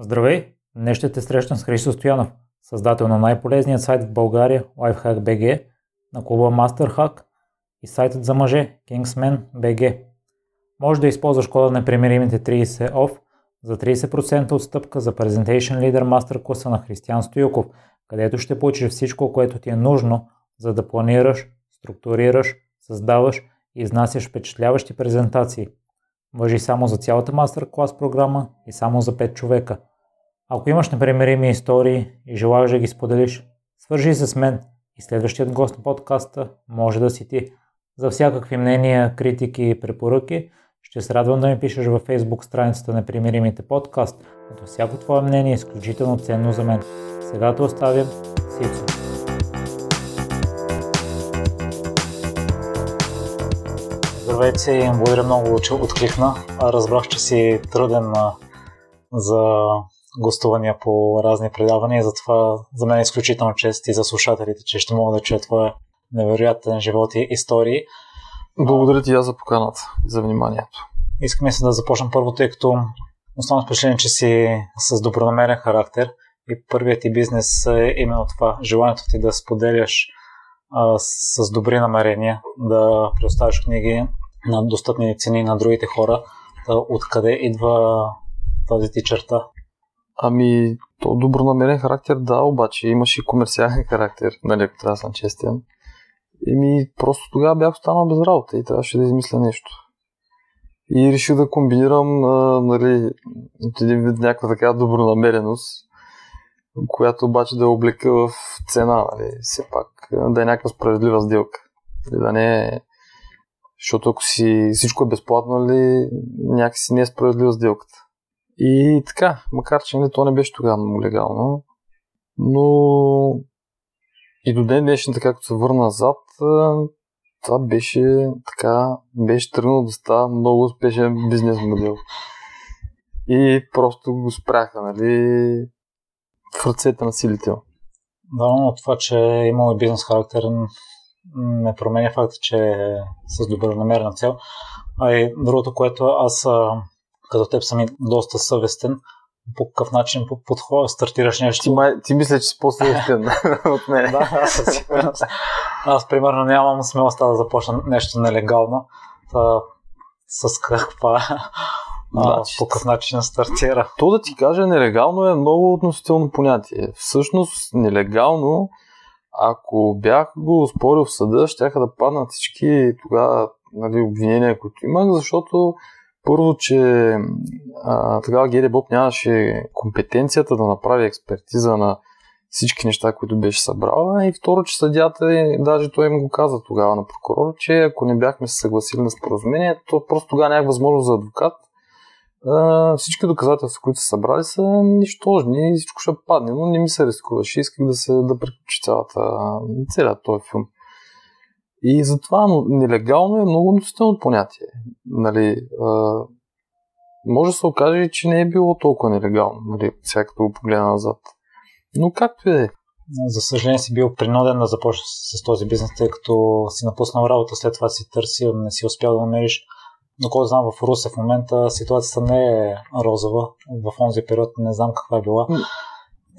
Здравей! Днес ще те срещам с Христо Стоянов, създател на най-полезният сайт в България LifehackBG, на клуба MasterHack и сайтът за мъже Kingsman.bg. Може да използваш кода на примиримите 30 OFF за 30% отстъпка за Presentation Leader Master класа на Християн Стоюков, където ще получиш всичко, което ти е нужно, за да планираш, структурираш, създаваш и изнасяш впечатляващи презентации. Въжи само за цялата мастер-клас програма и само за 5 човека. Ако имаш непремерими истории и желаеш да ги споделиш, свържи се с мен и следващият гост на подкаста може да си ти. За всякакви мнения, критики и препоръки ще се радвам да ми пишеш във Facebook страницата на Примиримите подкаст, като всяко твое мнение е изключително ценно за мен. Сега те оставям Сицо. Здравейте и благодаря много, че откликна. Разбрах, че си труден за гостувания по разни предавания, затова за мен е изключително чест и за слушателите, че ще мога да чуя твоя невероятен живот и истории. Благодаря ти аз за поканата и за вниманието. Искаме се да започнем първо, тъй като основно впечатление, че си с добронамерен характер и първият ти бизнес е именно това, желанието ти да споделяш а, с добри намерения, да предоставяш книги на достъпни цени на другите хора. Да, откъде идва тази ти черта? Ами, то добронамерен характер, да, обаче имаше и комерциален характер, нали, ако трябва да съм честен. Еми, просто тогава бях останал без работа и трябваше да измисля нещо. И реших да комбинирам, а, нали, от един вид някаква така добронамереност, която обаче да облека в цена, нали, все пак, да е някаква справедлива сделка. Нали, да не е... Защото ако си всичко е безплатно, нали, някакси не е справедлива сделката. И така, макар че нали, то не беше тогава много легално, но и до ден днешен, така като се върна назад, това беше така, беше тръгнало да става много успешен бизнес модел. И просто го спряха, нали, в ръцете на силите. Да, но това, че е имало бизнес характер, не променя факта, че е с добронамерена цел. А и другото, което аз като теб съм и доста съвестен, по какъв начин подхода, стартираш нещо. Ти, май, ти мисля, че си по-съвестен от мен. да, аз със сигурност. Аз, примерно, нямам смелостта да започна нещо нелегално. Та, с каква а, по какъв начин стартира. То да ти кажа, нелегално е много относително понятие. Всъщност, нелегално, ако бях го спорил в съда, ще да паднат всички тогава нали, обвинения, които имах, защото първо, че а, тогава Геди Боб нямаше компетенцията да направи експертиза на всички неща, които беше събрала. И второ, че съдята, даже той им го каза тогава на прокурора, че ако не бяхме се съгласили на споразумение, то просто тогава нямах възможност за адвокат. А, всички доказателства, които са събрали, са нищожни и всичко ще падне, но не ми се рискуваше. Исках да се да приключи цялата, целият този филм. И затова нелегално е много относително понятие. Нали, а, може да се окаже, че не е било толкова нелегално, нали, сега като го погледна назад. Но както е. За съжаление си бил принуден да започнеш с този бизнес, тъй като си напуснал работа, след това си търсил, не си успял да намериш. Но кой знам, в Русе в момента ситуацията не е розова. В онзи период не знам каква е била.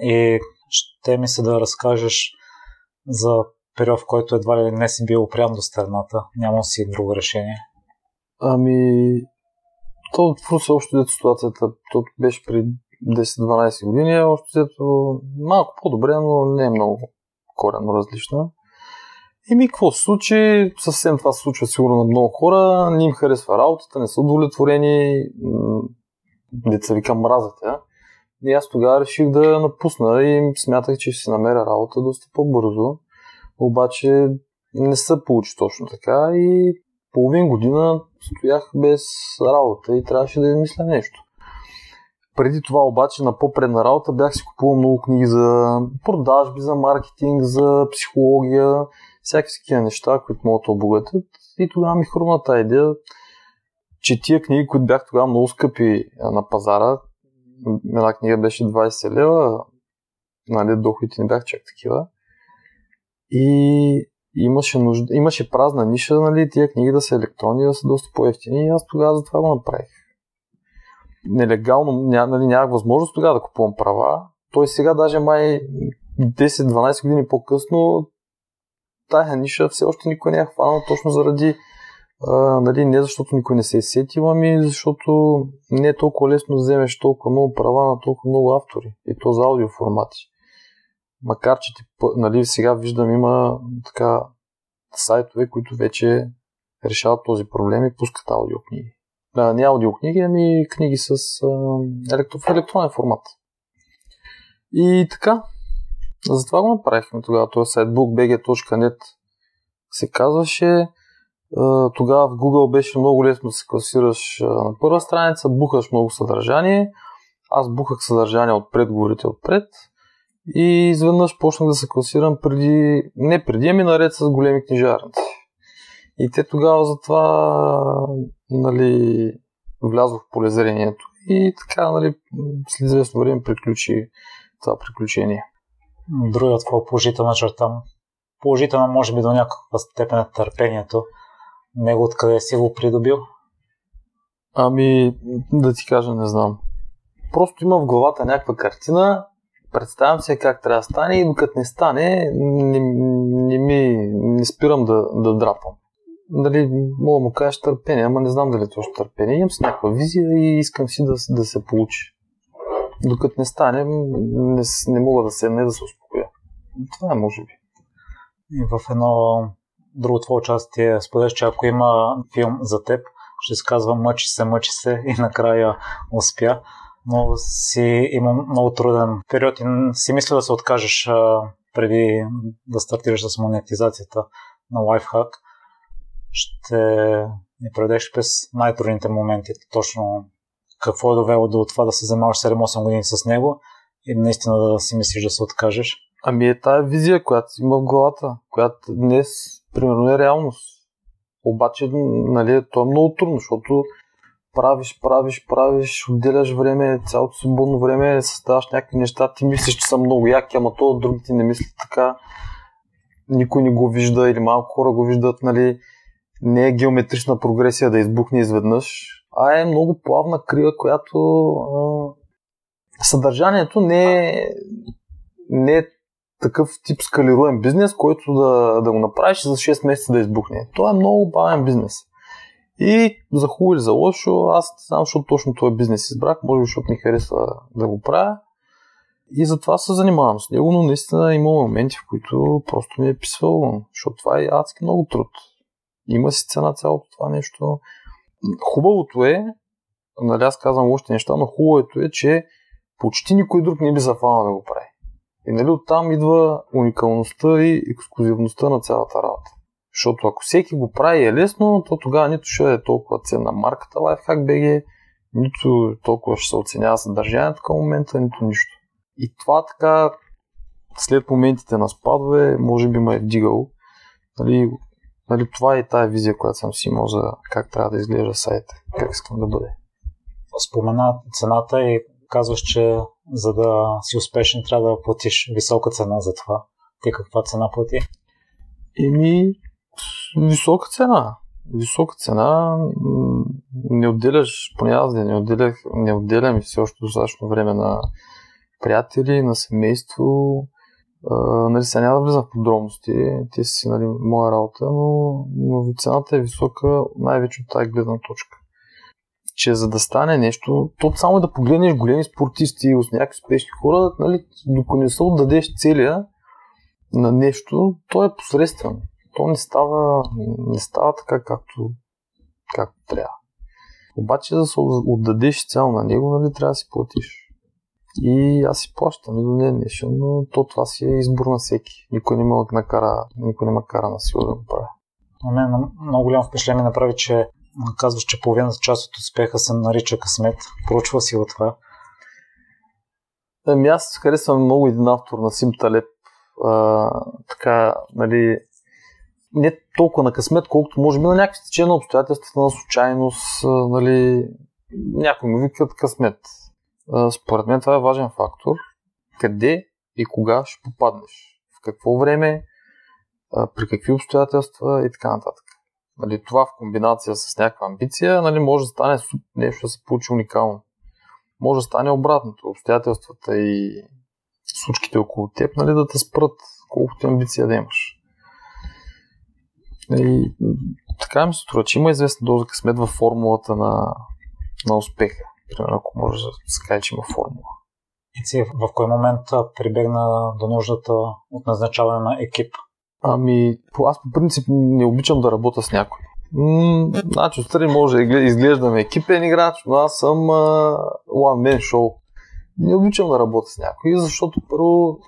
И ще ми се да разкажеш за период, в който едва ли не си бил опрям до страната, няма си друго решение? Ами, то в Русе общо дето ситуацията, то беше при 10-12 години, общо дето малко по-добре, но не е много коренно различна. И ми какво се случи? Съвсем това се случва сигурно на много хора. Не им харесва работата, не са удовлетворени. Деца вика мразят тя. И аз тогава реших да напусна и смятах, че ще си намеря работа доста по-бързо. Обаче не се получи точно така и половин година стоях без работа и трябваше да измисля нещо. Преди това обаче на по-предна работа бях си купувал много книги за продажби, за маркетинг, за психология, всякакви такива неща, които могат да обогатят. И тогава ми хрумна тази идея, че тия книги, които бях тогава много скъпи на пазара, една книга беше 20 лева, нали, доходите не бях чак такива, и имаше, нужда, имаше празна ниша, нали, тия книги да са електронни, да са доста по-ефтини и аз тогава за това го направих. нелегално, ня, нали, нямах възможност тогава да купувам права. Той сега даже май 10-12 години по-късно тая ниша все още никой не е хванал точно заради а, нали, не защото никой не се е сетил, ами защото не е толкова лесно да вземеш толкова много права на толкова много автори и то за аудиоформати. Макар, че нали, сега виждам има така сайтове, които вече решават този проблем и пускат аудиокниги. А, не аудиокниги, ами книги с а, електро, в електронен формат. И така, затова го направихме тогава. Този сайт bookbg.net се казваше. Тогава в Google беше много лесно да се класираш на първа страница, бухаш много съдържание. Аз бухах съдържание отпред, говорите отпред. И изведнъж почнах да се класирам преди, не преди, ами наред с големи книжарници. И те тогава затова нали, влязох в полезрението. И така, нали, след известно време приключи това приключение. Другата твоя положителна черта, положителна може би до някаква степен е търпението. Него откъде си го придобил? Ами, да ти кажа, не знам. Просто има в главата някаква картина, представям се как трябва да стане и докато не стане, не, не, ми, не спирам да, да драпам. Дали мога да му кажеш търпение, ама не знам дали е точно търпение. Имам си някаква визия и искам си да, да се получи. Докато не стане, не, не мога да седна и да се успокоя. Това е може би. И в едно друго твое участие споделяш, че ако има филм за теб, ще се казва Мъчи се, мъчи се и накрая успя но си имам много труден период и си мисля да се откажеш а, преди да стартираш с монетизацията на Lifehack. Ще ни предеш през най-трудните моменти, точно какво е довело до това да се занимаваш 7-8 години с него и наистина да си мислиш да се откажеш. Ами е тая визия, която има в главата, която днес, примерно, е реалност. Обаче, нали, то е много трудно, защото правиш, правиш, правиш, отделяш време, цялото свободно време, създаваш някакви неща, ти мислиш, че са много яки, ама то другите не мислят така. Никой не го вижда или малко хора го виждат, нали. Не е геометрична прогресия да избухне изведнъж, а е много плавна крива, която а, съдържанието не е, не е такъв тип скалируем бизнес, който да, да го направиш за 6 месеца да избухне. Това е много бавен бизнес. И за хубаво или за лошо, аз знам, защото точно този бизнес избрах, може би защото ми харесва да го правя. И затова се занимавам с него, но наистина има моменти, в които просто ми е писвало, защото това е адски много труд. Има си цена цялото това нещо. Хубавото е, нали аз казвам още неща, но хубавото е, че почти никой друг не би се фанал да го прави. И нали оттам идва уникалността и ексклюзивността на цялата работа. Защото ако всеки го прави е лесно, то тогава нито ще е толкова ценна марката LifeHack.bg, нито толкова ще се оценява съдържанието към момента, нито нищо. И това така, след моментите на спадове, може би ме е вдигал. Нали, нали, това е тая визия, която съм си имал за как трябва да изглежда сайта, как искам да бъде. Спомена цената и казваш, че за да си успешен трябва да платиш висока цена за това. Ти каква цена плати? Еми, висока цена. Висока цена. Не отделяш, поне аз не отделях, не отделям и все още достатъчно време на приятели, на семейство. Uh, нали, сега няма да влизам в подробности, те си нали, моя работа, но, но цената е висока най-вече от тази гледна точка. Че за да стане нещо, то само да погледнеш големи спортисти с някакви успешни хора, нали, докато не се отдадеш целия на нещо, то е посредствено то не става, не става така, както, както трябва. Обаче, за да се отдадеш цяло на него, нали, трябва да си платиш. И аз си плащам и до ден днешен, но то това си е избор на всеки. Никой не ме накара, никой не ме кара на сила да го правя. На мен много голямо впечатление направи, че казваш, че половината част от успеха се нарича късмет. Проучва си от това. Ами аз харесвам много един автор на Сим Талеп. А, така, нали, не толкова на късмет, колкото може би на някакви стечения на обстоятелствата, на случайност, нали, някой му викат късмет. Според мен това е важен фактор. Къде и кога ще попаднеш? В какво време, при какви обстоятелства и така нататък. Нали, това в комбинация с някаква амбиция нали, може да стане нещо да се получи уникално. може да стане обратното. Обстоятелствата и случките около теб, нали, да те спрат колкото амбиция да имаш. И така ми се струва, че има известна доза късмет във формулата на, на успеха. Примерно, ако може да се каже, че има формула. И си в кой момент прибегна до нуждата от назначаване на екип? Ами, аз по принцип не обичам да работя с някой. М- значи, отстрани може да изглеждаме екипен играч, но аз съм а, one man show. Не обичам да работя с някой, защото първо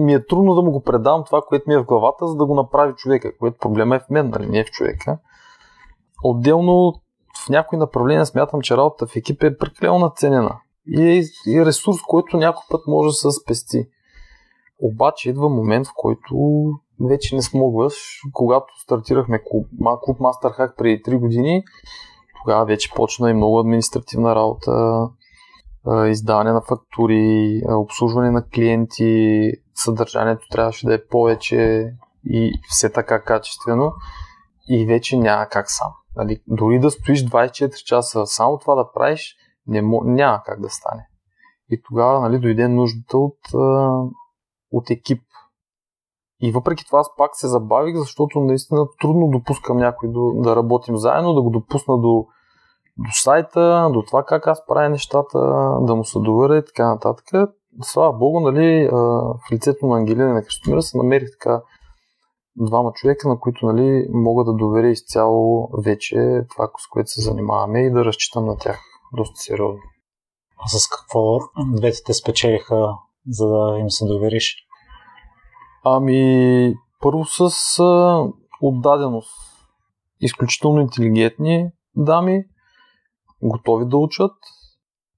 ми е трудно да му го предам това, което ми е в главата, за да го направи човека, което проблема е в мен, нали, не е в човека. Отделно в някои направления смятам, че работата в екип е прекалено наценена е и ресурс, който някой път може да се спести. Обаче идва момент, в който вече не смогваш. Когато стартирахме клуб, клуб Master преди 3 години, тогава вече почна и много административна работа, издаване на фактури, обслужване на клиенти, съдържанието трябваше да е повече и все така качествено и вече няма как сам. Нали, дори да стоиш 24 часа, само това да правиш, не, няма как да стане. И тогава нали, дойде нуждата от, от екип. И въпреки това аз пак се забавих, защото наистина трудно допускам някой да, да работим заедно, да го допусна до, до сайта, до това как аз правя нещата, да му се доверя и така нататък. Слава Богу, нали, в лицето на Ангелина и на Христомира се намерих така двама човека, на които нали, мога да доверя изцяло вече това, с което се занимаваме и да разчитам на тях доста сериозно. А с какво двете те спечелиха, за да им се довериш? Ами, първо с отдаденост. Изключително интелигентни дами, готови да учат,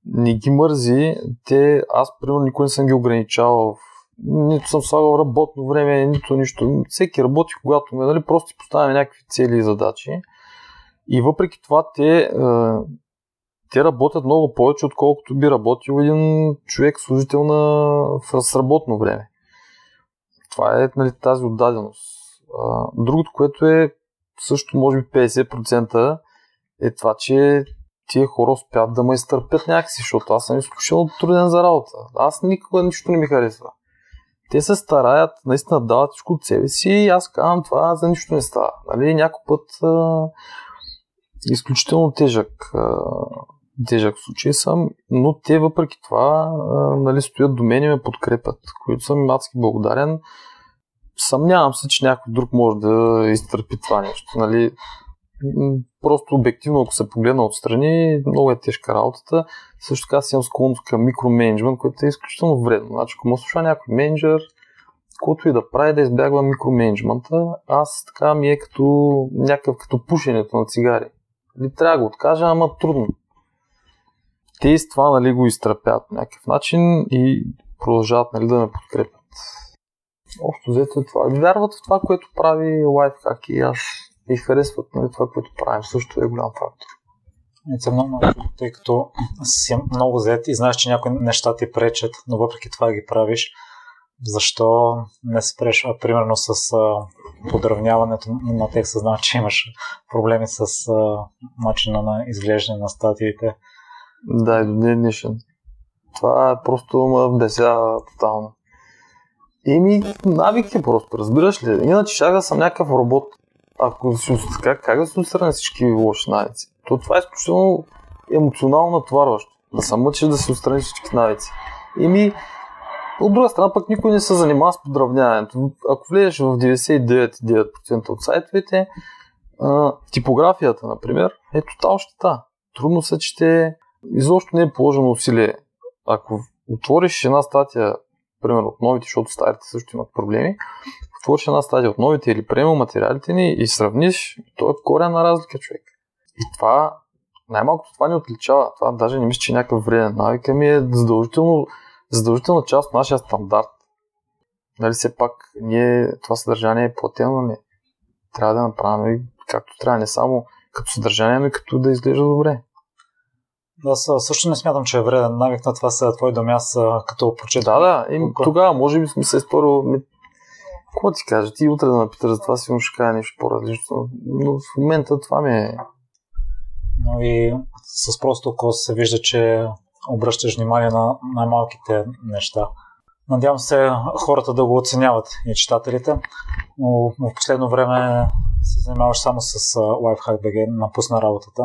не ги мързи. Те, аз, примерно, никой не съм ги ограничавал нито съм слагал работно време, нито нищо. Всеки работи когато ме, нали, просто поставяме някакви цели и задачи. И въпреки това те, те работят много повече, отколкото би работил един човек служител на, в работно време. Това е нали, тази отдаденост. Другото, което е също може би 50% е това, че тия хора успят да ме изтърпят някакси, защото аз съм изключително труден за работа. Аз никога нищо не ми харесва. Те се стараят, наистина дават всичко от себе си и аз казвам това за нищо не става. Нали, някой път а, изключително тежък, а, тежък случай съм, но те въпреки това а, нали, стоят до мен и ме подкрепят, които съм им адски благодарен. Съмнявам се, че някой друг може да изтърпи това нещо. Нали просто обективно, ако се погледна отстрани, много е тежка работата. Също така си имам склонност към микроменеджмент, което е изключително вредно. Значи, ако му слуша някой менеджер, който и да прави да избягва микроменеджмента, аз така ми е като някакъв като пушенето на цигари. Нали, трябва да го откажа, ама трудно. Те с това нали, го изтрапят по някакъв начин и продължават нали, да ме подкрепят. Общо взето е това. Вярват в това, което прави лайфхак и аз и харесват нали, това, което правим. Също е голям фактор. Не много тъй като си много зет и знаеш, че някои неща ти пречат, но въпреки това ги правиш. Защо не спреш, а, примерно с а, подравняването на текста, знам, че имаш проблеми с а, начина на изглеждане на статиите. Да, и до днес днешен. Това е просто ме беся тотално. Еми, навик е просто, разбираш ли? Иначе да съм някакъв робот ако си, как, как да се отстрани всички лоши навици? То това е изключително емоционално натварващо. Да се мъчиш да се отстрани всички навици. Еми, от друга страна пък никой не се занимава с подравняването. Ако влезеш в 99,9% от сайтовете, типографията, например, е тотал щета. Трудно се чете, изобщо не е положено усилие. Ако отвориш една статия, примерно от новите, защото старите също имат проблеми, отвориш една стадия от новите или приема материалите ни и сравниш, то е корена разлика, човек. И това, най-малкото това ни отличава. Това даже не мисля, че е някакъв вреден навик, ми е задължително, задължителна част от нашия стандарт. Нали все пак ние това съдържание е платено, не. Трябва да направим и както трябва, не само като съдържание, но и като да изглежда добре. Аз също не смятам, че е вреден навик на това са твои думи, аз като прочета. Да, да, и тогава може би ми се спорил, какво ти кажа? Ти утре да ме питаш за това, си ще кажа нещо по-различно. Но в момента това ми е... Но и с просто око се вижда, че обръщаш внимание на най-малките неща. Надявам се хората да го оценяват и читателите, но в последно време се занимаваш само с LifeHack.bg, напусна работата.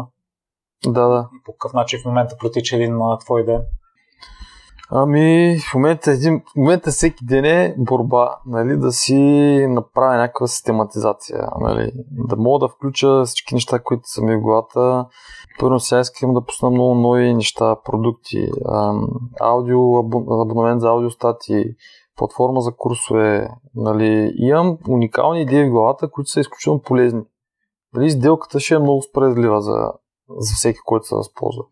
Да, да. И по какъв начин в момента протича един твой ден? Ами, в момента, един, в момента всеки ден е борба, нали, да си направя някаква систематизация, нали, да мога да включа всички неща, които са ми в главата. Първо сега искам да пусна много нови неща, продукти, аудио, абонамент за аудиостати, платформа за курсове. Нали, имам уникални идеи в главата, които са изключително полезни. Нали, сделката ще е много справедлива за, за всеки, който се възползва.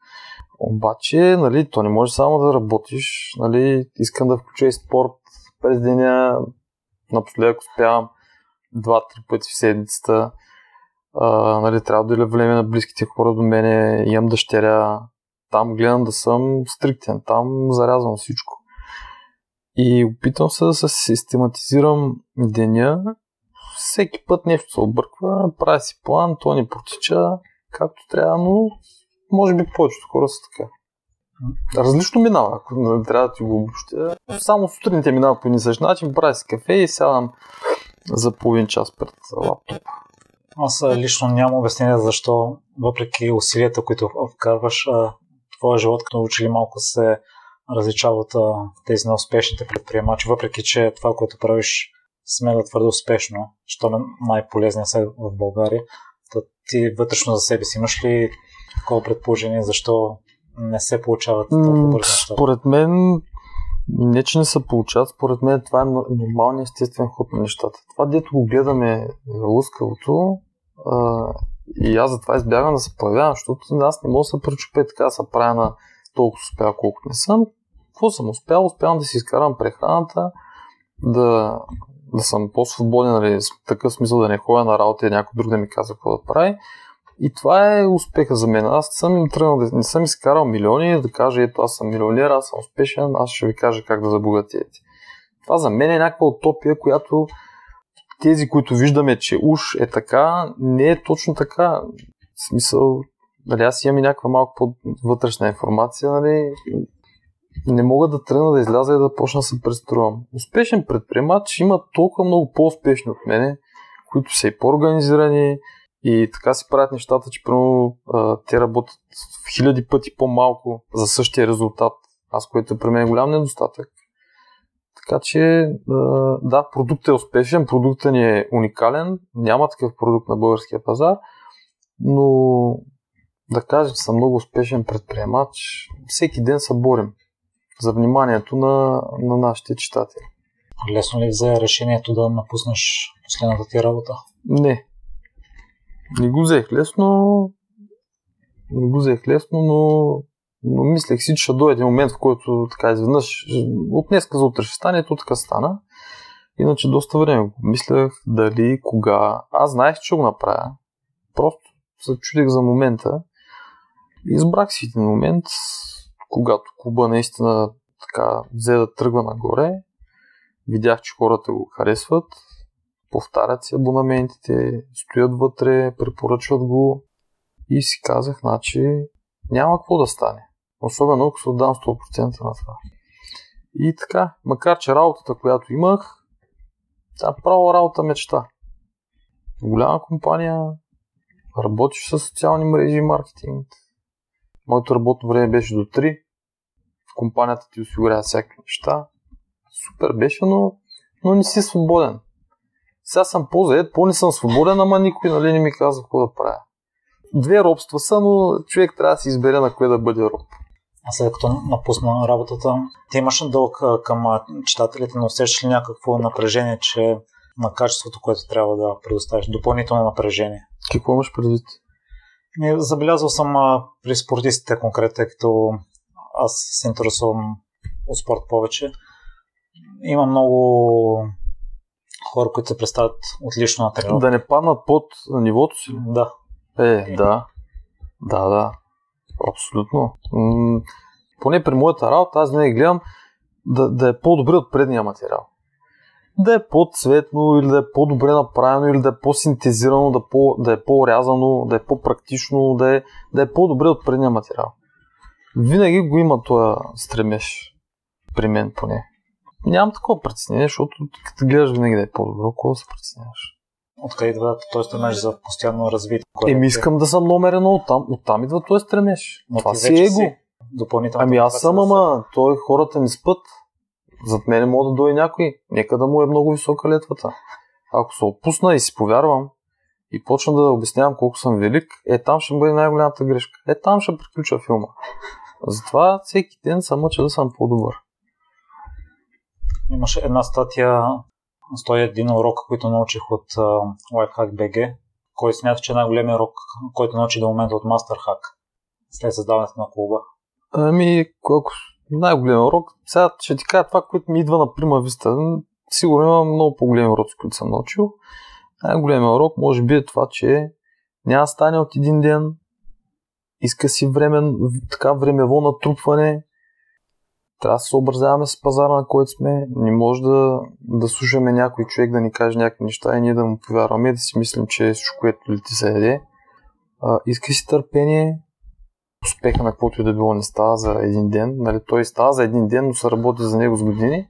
Обаче, нали, то не може само да работиш. Нали, искам да включа и спорт през деня. Напоследък успявам два-три пъти в седмицата. А, нали, трябва да деля време на близките хора до мене. Имам дъщеря. Там гледам да съм стриктен. Там зарязвам всичко. И опитвам се да се систематизирам деня. Всеки път нещо се обърква, прави си план, то ни протича както трябва, но може би повечето хора са така. Различно минава, ако не трябва да ти го обобщя. Само сутрините минава по един същ начин, правя си кафе и сядам за половин час пред лаптоп. Аз лично нямам обяснение защо, въпреки усилията, които вкарваш, твоя живот като учили малко се различава от тези на успешните предприемачи, въпреки че това, което правиш, сме твърде успешно, що е най-полезният сега в България. ти вътрешно за себе си имаш ли такова предположение, защо не се получават толкова бързо Според мен, не че не се получават, според мен това е нормалният естествен ход на нещата. Това, дето го гледаме лъскавото, а, и аз затова избягвам да се появявам, защото аз не мога да се пречупя така да се правя на толкова успя, колкото не съм. Какво съм успял? Успявам да си изкарам прехраната, да, да съм по-свободен, нали, такъв смисъл да не ходя на работа и някой друг да ми казва какво да прави. И това е успеха за мен. Аз съм им тръгнал, не съм изкарал милиони, да кажа, ето аз съм милионер, аз съм успешен, аз ще ви кажа как да забогатеете. Това за мен е някаква утопия, която тези, които виждаме, че уж е така, не е точно така. В смисъл, нали, аз имам и някаква малко по-вътрешна информация, нали, не мога да тръгна да изляза и да почна да се преструвам. Успешен предприемач има толкова много по-успешни от мене, които са и по-организирани, и така си правят нещата, че примерно те работят в хиляди пъти по-малко за същия резултат. Аз, което е при мен голям недостатък. Така че, да, продуктът е успешен, продуктът ни е уникален, няма такъв продукт на българския пазар, но да кажем, съм много успешен предприемач. Всеки ден се борим за вниманието на, на нашите читатели. Лесно ли взе решението да напуснеш последната ти работа? Не, не го взех лесно, не го взех лесно, но, но мислех си, че ще дойде момент, в който така изведнъж, от днеска за утре ще стане, то така стана. Иначе доста време го мислех дали, кога. Аз знаех, че го направя. Просто се чудех за момента. Избрах си един момент, когато клуба наистина така взе да тръгва нагоре. Видях, че хората го харесват повтарят си абонаментите, стоят вътре, препоръчват го и си казах, значи няма какво да стане. Особено ако се отдам 100% на това. И така, макар че работата, която имах, тя право работа мечта. Голяма компания, работиш с социални мрежи и маркетинг. Моето работно време беше до 3. Компанията ти осигурява всякакви неща. Супер беше, но, но не си свободен. Сега съм по-заед, по-не съм свободен, ама никой нали, не ми казва какво да правя. Две робства са, но човек трябва да си избере на кое да бъде роб. А след като напусна работата, ти имаш дълг към читателите, но усещаш ли някакво напрежение, че на качеството, което трябва да предоставиш, допълнително напрежение? Какво имаш предвид? Забелязал съм при спортистите конкретно, тъй като аз се интересувам от спорт повече. Има много хора, които се представят отлично на тренировка. Да не паднат под нивото си? Да. Е, да. Да, да. Абсолютно. М- поне при моята работа аз не гледам да, да е по-добре от предния материал. Да е по-цветно или да е по-добре направено или да е по-синтезирано, да, по, да е по-рязано, да е по-практично, да е, да е по-добре от предния материал. Винаги го има този стремеж. При мен поне. Нямам такова притеснение, защото като гледаш винаги да е по-добро, какво се притесняваш? Откъде идва този стремеж за постоянно развитие? Еми искам да съм номер едно, оттам, оттам идва този стремеж. Но Това си его. си Допълнително. Ами аз съм, ама той хората не спът. Зад мене мога да дойде някой. Нека да му е много висока летвата. Ако се отпусна и си повярвам и почна да обяснявам колко съм велик, е там ще бъде най-голямата грешка. Е там ще приключа филма. Затова всеки ден съм мъча да съм по-добър. Имаше една статия 101 урока, които научих от uh, Lifehack BG, кой смята, че е най-големият урок, който научи до момента от MasterHack след създаването на клуба. Ами, колко най-голям урок. Сега ще ти кажа това, което ми идва на прима виста. Сигурно има много по-големи уроци, които съм научил. Най-големият урок може би е това, че няма стане от един ден. Иска си време, така времево натрупване. Трябва да се съобразяваме с пазара, на който сме. Не може да, да слушаме някой човек да ни каже някакви неща и ние да му повярваме и да си мислим, че е всичко, което ли ти се яде. А, иска си търпение, успеха на каквото и да било не става за един ден. Нали, той става за един ден, но се работи за него с години.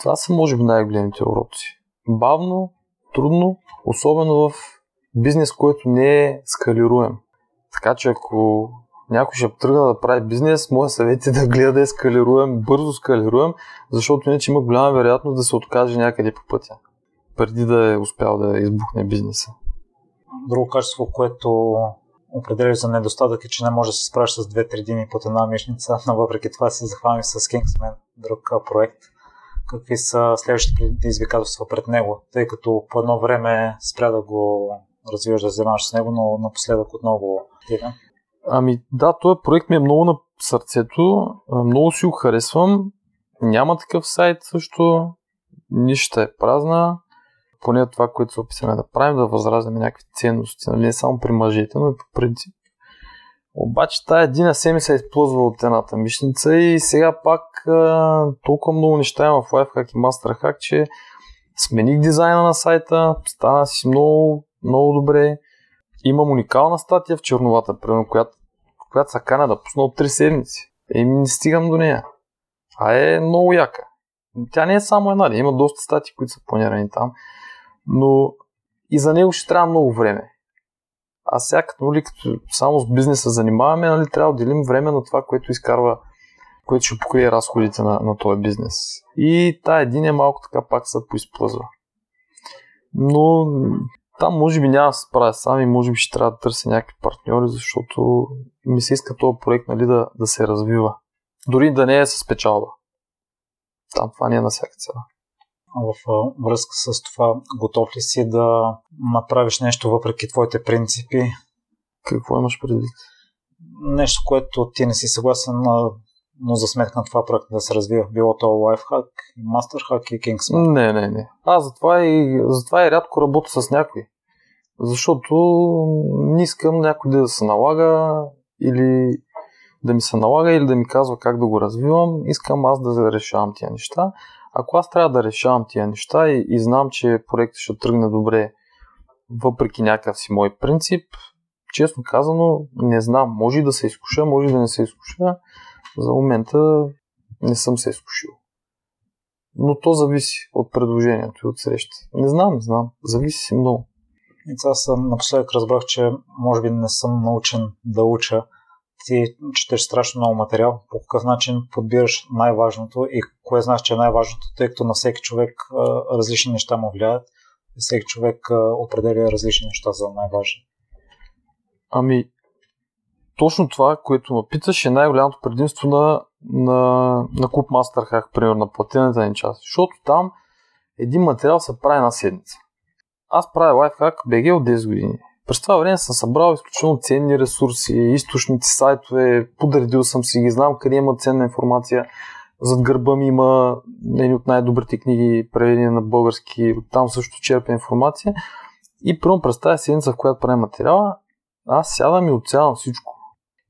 Това са, може би, най-големите уроци. Бавно, трудно, особено в бизнес, който не е скалируем. Така че ако някой ще тръгна да прави бизнес, моят съвет е да гледа да е скалируем, бързо скалируем, защото иначе има голяма вероятност да се откаже някъде по пътя, преди да е успял да избухне бизнеса. Друго качество, което определяш за недостатък е, че не може да се справиш с 2-3 дни под една мишница, но въпреки това се захванем с Kingsman, друг проект. Какви са следващите предизвикателства пред него, тъй като по едно време спря да го развиваш да занимаваш с него, но напоследък отново активен. Ами да, този проект ми е много на сърцето, много си го харесвам. Няма такъв сайт също, нищо е празна. Поне това, което се описаме да правим, да възраждаме някакви ценности, нали? не само при мъжете, но и по принцип. Обаче тая един семи се използва от едната мишница и сега пак толкова много неща има в Lifehack и MasterHack, че смених дизайна на сайта, стана си много, много добре. Имам уникална статия в черновата, примерно, която, която са кана да пусна от 3 седмици. И не стигам до нея. А е много яка. Тя не е само една, има доста статии, които са планирани там, но и за него ще трябва много време. А сега, като, нали, като само с бизнеса занимаваме, нали, трябва да делим време на това, което изкарва, което ще покрие разходите на, на този бизнес. И та един е малко така пак се поизплъзва. Но там може би няма да се справя сам и може би ще трябва да търся някакви партньори, защото ми се иска този проект нали, да, да се развива. Дори да не е с печалба. Там това не е на всяка цена. В връзка с това, готов ли си да направиш нещо въпреки твоите принципи? Какво имаш предвид? Нещо, което ти не си съгласен, но за сметка на това проект да се развива. Било то Lifehack, Masterhack и Kingsman. Не, не, не. Аз затова и, затова и рядко работя с някой. Защото не искам някой да се налага или да ми се налага или да ми казва как да го развивам. Искам аз да решавам тия неща. Ако аз трябва да решавам тия неща и, и знам, че проектът ще тръгне добре, въпреки някакъв си мой принцип, честно казано, не знам. Може и да се изкуша, може и да не се изкуша. За момента не съм се изкушил. Но то зависи от предложението и от среща. Не знам, не знам. Зависи си много. И аз напоследък разбрах, че може би не съм научен да уча. Ти четеш страшно много материал. По какъв начин подбираш най-важното и кое знаеш, че е най-важното, тъй като на всеки човек различни неща му влияят. И всеки човек определя различни неща за най-важни. Ами, точно това, което ме питаш, е най-голямото предимство на, на, на Клуб Masterhack, примерно на платената ни част. Защото там един материал се прави на седмица. Аз правя Lifehack BG от 10 години. През това време съм събрал изключително ценни ресурси, източници, сайтове, подредил съм си ги, знам къде има ценна информация. Зад гърба ми има едни от най-добрите книги, преведени на български, там също черпя информация. И първо през тази седмица, в която правя материала, аз сядам и оцелявам всичко.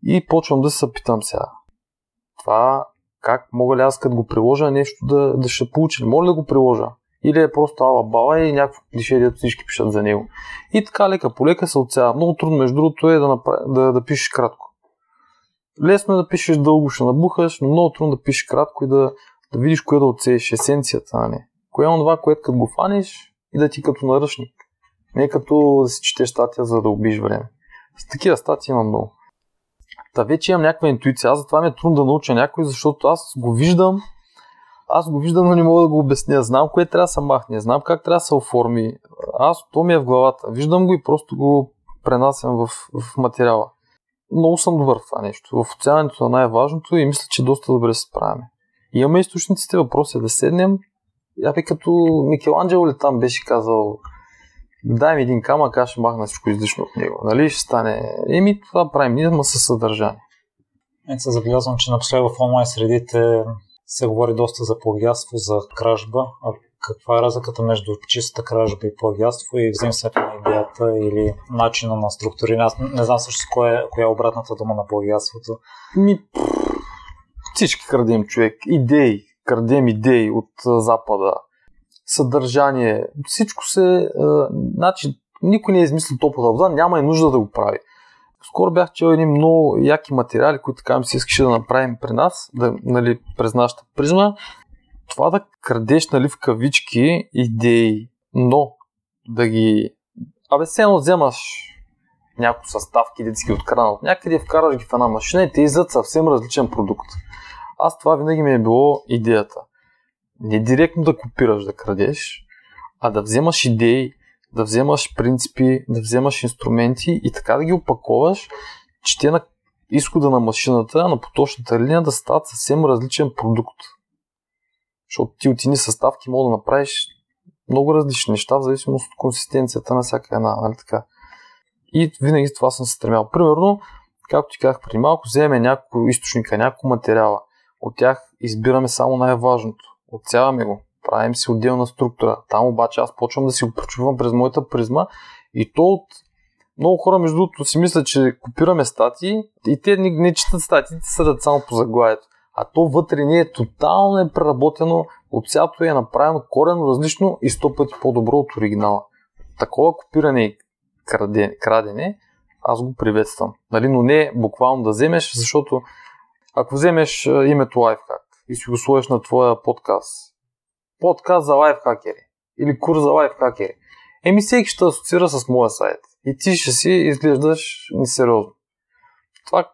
И почвам да се питам сега. Това как мога ли аз като го приложа нещо да, да ще получи? Мога ли да го приложа? Или е просто ала бала и някакво клише, дето всички пишат за него. И така лека по лека се отсява. Много трудно, между другото, е да, направи, да, да пишеш кратко. лесно е да пишеш дълго, ще набухаш, но много трудно да пишеш кратко и да, да видиш кое да отсееш, есенцията, а не. Кое е това, което като го фаниш и да ти като наръчник. Не като да си четеш статия, за да убиш време. С такива статии има много. Та вече имам някаква интуиция. Аз затова ми е трудно да науча някой, защото аз го виждам, аз го виждам, но не мога да го обясня. Знам кое трябва да се махне, знам как трябва да се оформи. Аз то ми е в главата. Виждам го и просто го пренасям в, в материала. Много съм добър в това нещо. В оценяването на най-важното и мисля, че доста добре се справяме. Имаме източниците, въпроси е да седнем. Я би като Микеланджело ли там беше казал ми един камък, аз ще махна всичко излишно от него. Нали ще стане? Еми това правим ние, ма със съдържание. Е, се забелязвам, че напоследък в онлайн средите се говори доста за плагиатство, за кражба. А каква е разликата между чистата кражба и плагиатство и взаимстването на идеята или начина на структуриране? Аз не знам също коя, е, коя е обратната дума на плагиатството. Ми, всички крадем човек. Идеи. Крадем идеи от Запада. Съдържание. Всичко се... А, значи, никой не е измислил топлата вода, няма и нужда да го прави. Скоро бях чел едни много яки материали, които така ми се искаше да направим при нас, да, нали, през нашата призма. Това да крадеш нали, в кавички идеи, но да ги... Абе, все едно вземаш някои съставки, ги откраднат от някъде, вкараш ги в една машина и те излизат съвсем различен продукт. Аз това винаги ми е било идеята. Не директно да копираш, да крадеш, а да вземаш идеи, да вземаш принципи, да вземаш инструменти и така да ги опаковаш, че те на изхода на машината, на поточната линия да стават съвсем различен продукт. Защото ти от едни съставки мога да направиш много различни неща, в зависимост от консистенцията на всяка една, нали така. И винаги с това съм се стремял. Примерно, както ти казах преди малко, вземе някой източника, някой материала. От тях избираме само най-важното. Отсяваме го правим си отделна структура. Там обаче аз почвам да си го прочувам през моята призма и то от много хора, между другото, си мислят, че копираме статии и те не, не четат статиите, съдят само по заглавието. А то вътре ни е тотално е преработено, от цялото е направено корено различно и сто пъти по-добро от оригинала. Такова копиране и крадене, крадене аз го приветствам. Нали? Но не буквално да вземеш, защото ако вземеш името Lifehack и си го сложиш на твоя подкаст подкаст за лайфхакери или курс за лайфхакери. Еми всеки ще асоциира с моя сайт и ти ще си изглеждаш несериозно. Това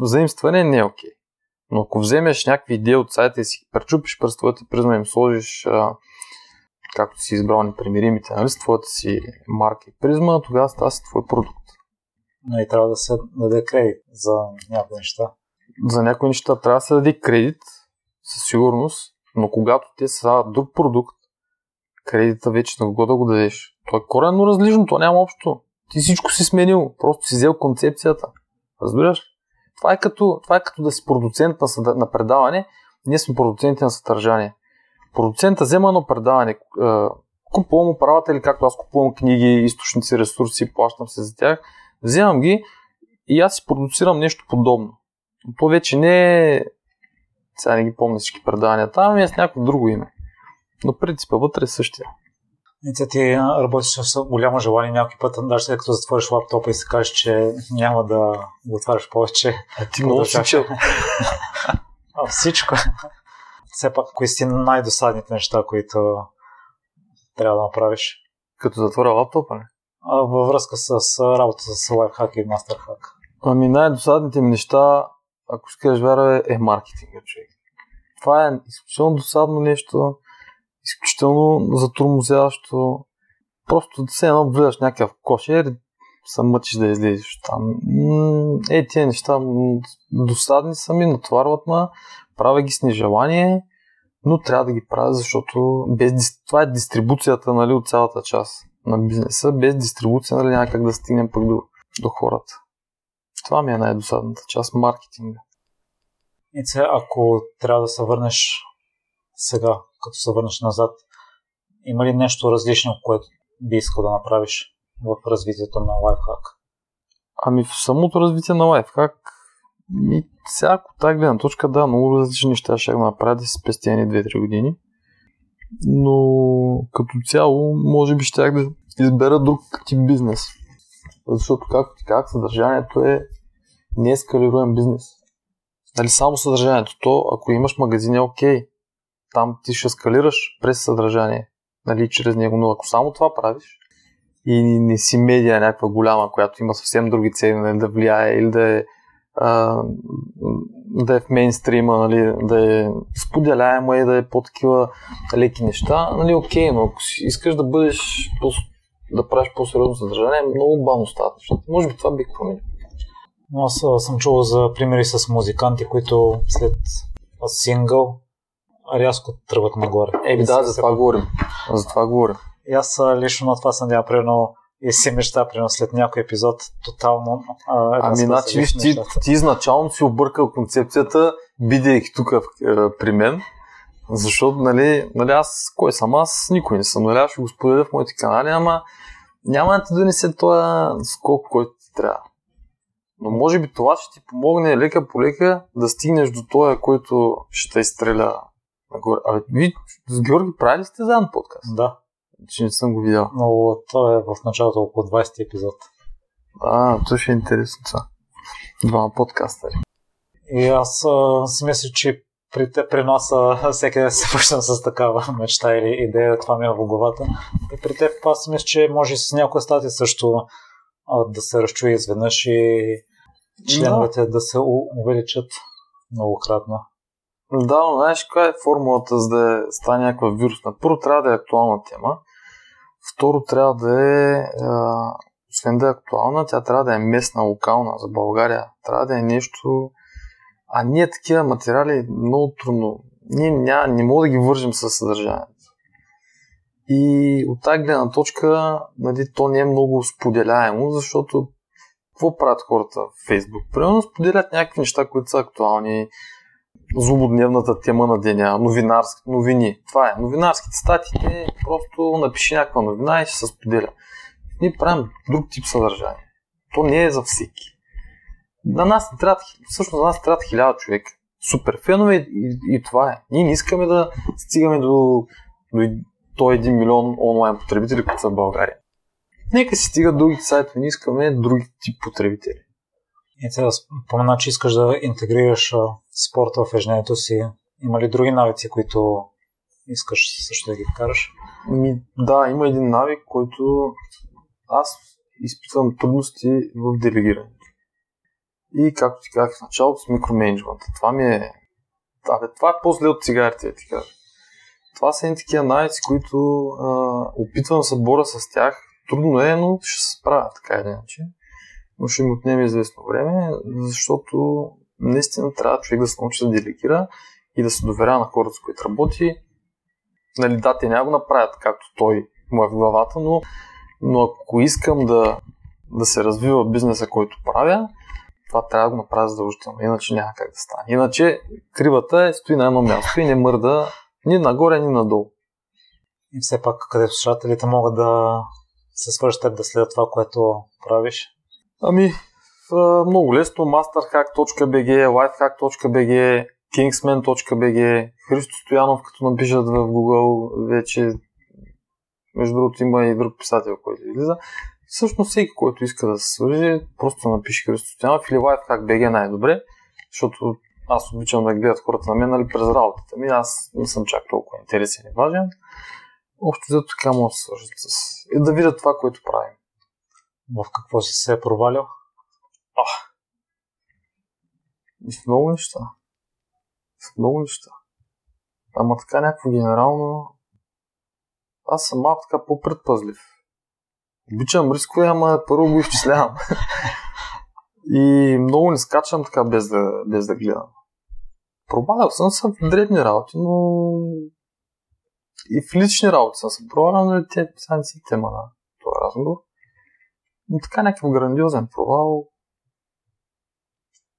заимстване не е окей. Okay. Но ако вземеш някакви идеи от сайта и си пречупиш през твоята призма и им сложиш а, както си избрал непримиримите, нали, с твоята си марка и призма, тогава става си твой продукт. Но и трябва да се даде кредит за някои неща. За някои неща трябва да се даде кредит, със сигурност, но когато те са друг продукт, кредита вече на кого да го дадеш. То е коренно различно, то няма общо. Ти всичко си сменил, просто си взел концепцията. Разбираш? Това е като, това е като да си продуцент на, на предаване, ние сме продуценти на съдържание. Продуцента взема едно предаване, купувам оправатели, както аз купувам книги, източници, ресурси, плащам се за тях, вземам ги и аз си продуцирам нещо подобно. То вече не е сега не ги помня всички предавания там, ами е с някакво друго име. Но принципа вътре е същия. И ти работиш с голямо желание някой път, даже след като затвориш лаптопа и се кажеш, че няма да го отваряш повече. А ти много си чел. Всичко. Все пак, кои си най-досадните неща, които трябва да направиш? Като затворя лаптопа, не? Във връзка с работа с лайфхак и мастерхак. Ами най-досадните ми неща ако кажеш вяра, е, е маркетинга, човек. Това е изключително досадно нещо, изключително затурмозяващо. Просто да се едно влизаш някакъв кошер, се мъчиш да излезеш там. Е, тези неща досадни са ми, натварват ме, правя ги с нежелание, но трябва да ги правя, защото без, това е дистрибуцията нали, от цялата част на бизнеса. Без дистрибуция нали, няма да стигнем пък до, до хората. Това ми е най-досадната част, маркетинга. И се, ако трябва да се върнеш сега, като се върнеш назад, има ли нещо различно, което би искал да направиш в развитието на лайфхак? Ами в самото развитие на лайфхак, ми, всяко тази гледна точка, да, много различни неща ще направя да си спестя 2-3 години. Но като цяло, може би ще да избера друг тип бизнес. Защото, както ти казах, съдържанието е неескалируем бизнес. Нали, само съдържанието. То, ако имаш магазин е окей. Там ти ще скалираш през съдържание. Нали, чрез него. Но ако само това правиш и не си медия някаква голяма, която има съвсем други цели, нали, да влияе или да е а, да е в мейнстрима, нали, да е споделяемо и да е по-такива леки неща, нали, окей, но ако искаш да бъдеш да правиш по-сериозно съдържание, много бавно стават нещата. Може би това бих променил. Аз съм чувал за примери с музиканти, които след сингъл рязко тръгват нагоре. Еми да, за това говорим. За това говорим. И аз лично на това съм надявам, примерно, и си мечта, примерно след някой епизод, тотално. А, ами, значи, виж, ти, ти изначално си объркал концепцията, бидейки тук при мен, защото, нали, нали, аз, кой съм аз, никой не съм, нали, аз ще го споделя в моите канали, ама няма да ти донесе този скок, който ти трябва. Но може би това ще ти помогне лека по лека да стигнеш до този, който ще те изстреля нагоре. Абе, ви с Георги правили сте заедно подкаст? Да. Че не съм го видял. Но това е в началото около 20 епизод. А, то ще е интересно това. Двама подкаста. И аз а, си мисля, че при, при нас всеки да се почна с такава мечта или идея, това ми е в главата. И при теб аз мисля, че може с някоя статия също а, да се разчуи изведнъж и членовете да, да се увеличат многократно. Да, но знаеш каква е формулата за да стане някаква вирусна? Първо трябва да е актуална тема. Второ трябва да е, а, освен да е актуална, тя трябва да е местна, локална за България. Трябва да е нещо... А ние такива материали много трудно. Ние ня, не мога да ги вържим с съдържанието. И от тази гледна точка, нали, то не е много споделяемо, защото какво правят хората в Фейсбук? Примерно споделят някакви неща, които са актуални, злободневната тема на деня, новинарски, новини. Това е. Новинарските статии, просто напиши някаква новина и ще се споделя. Ние правим друг тип съдържание. То не е за всеки. На нас не трябва, всъщност на нас трябва хиляда човека. Супер фенове и, и, това е. Ние не искаме да стигаме до, до 101 милион онлайн потребители, които са в България. Нека си стигат другите сайтове, не искаме други тип потребители. И сега спомена, че искаш да интегрираш спорта в ежедневието си. Има ли други навици, които искаш също да ги вкараш? Ми, да, има един навик, който аз изпитвам трудности в делегирането. И както ти казах в началото с микроменеджмента. Това ми е... Абе, това е по-зле от цигарите, ти кажа. Това са едни такива навици, които а, опитвам да се боря с тях. Трудно е, но ще се справя така или иначе но ще ми отнеме известно време, защото наистина трябва човек да се научи да делегира и да се доверя на хората, с които работи. Нали, да, те няма го направят както той му е в главата, но, но ако искам да, да се развива бизнеса, който правя, това трябва да го направя задължително, иначе няма как да стане. Иначе кривата е стои на едно място и не мърда ни нагоре, ни надолу. И все пак, където слушателите могат да се свържат да следят това, което правиш? Ами, много лесно. masterhack.bg, lifehack.bg, kingsman.bg, Христо Стоянов, като напишат в Google, вече между другото има и друг писател, който излиза. Всъщност всеки, който иска да се свържи, просто напише Христо Стоянов или lifehack.bg най-добре, защото аз обичам да гледат хората на мен нали, през работата ми. Аз не съм чак толкова интересен и важен. Общо взето така мога да се свържат с... И да видят това, което правим. В какво си се е провалил? А, и в много неща. В много неща. Ама така някакво генерално... Аз съм малко така по-предпазлив. Обичам рискове, ама първо го изчислявам. и много не скачам така без да, без да гледам. Провалял съм се в дребни работи, но и в лични работи съм се провалял, но те са не си тема на този разговор. Но така някакъв грандиозен провал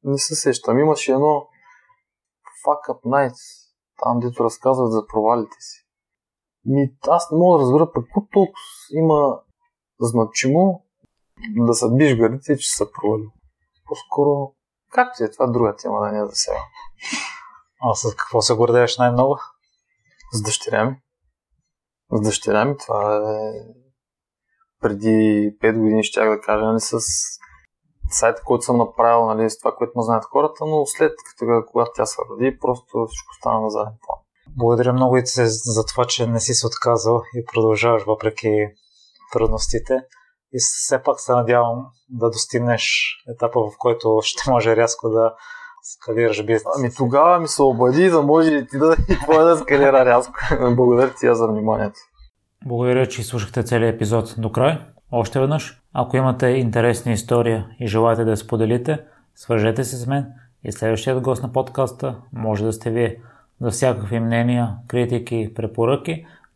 не се сещам. Имаше едно Fuck Up Nights, там дето разказват за провалите си. Ми, аз не мога да разбера пък толкова има значимо да се биш гърдите, че са провали. По-скоро, както е това друга тема да не е за сега. А с какво се гордееш най-много? С дъщеря ми. С дъщеря ми това е преди 5 години, ще да кажа, нали, с сайта, който съм направил, нали, с това, което ме знаят хората, но след като, когато тя се роди, просто всичко стана на заден план. Благодаря много и за това, че не си се отказал и продължаваш въпреки трудностите. И все пак се надявам да достигнеш етапа, в който ще може рязко да скалираш бизнес. Ами тогава ми се обади, да може и ти да и твоя да скалира рязко. Благодаря ти за вниманието. Благодаря, че слушахте целият епизод до край. Още веднъж, ако имате интересна история и желаете да я споделите, свържете се с мен и следващият гост на подкаста може да сте вие. За всякакви мнения, критики, препоръки,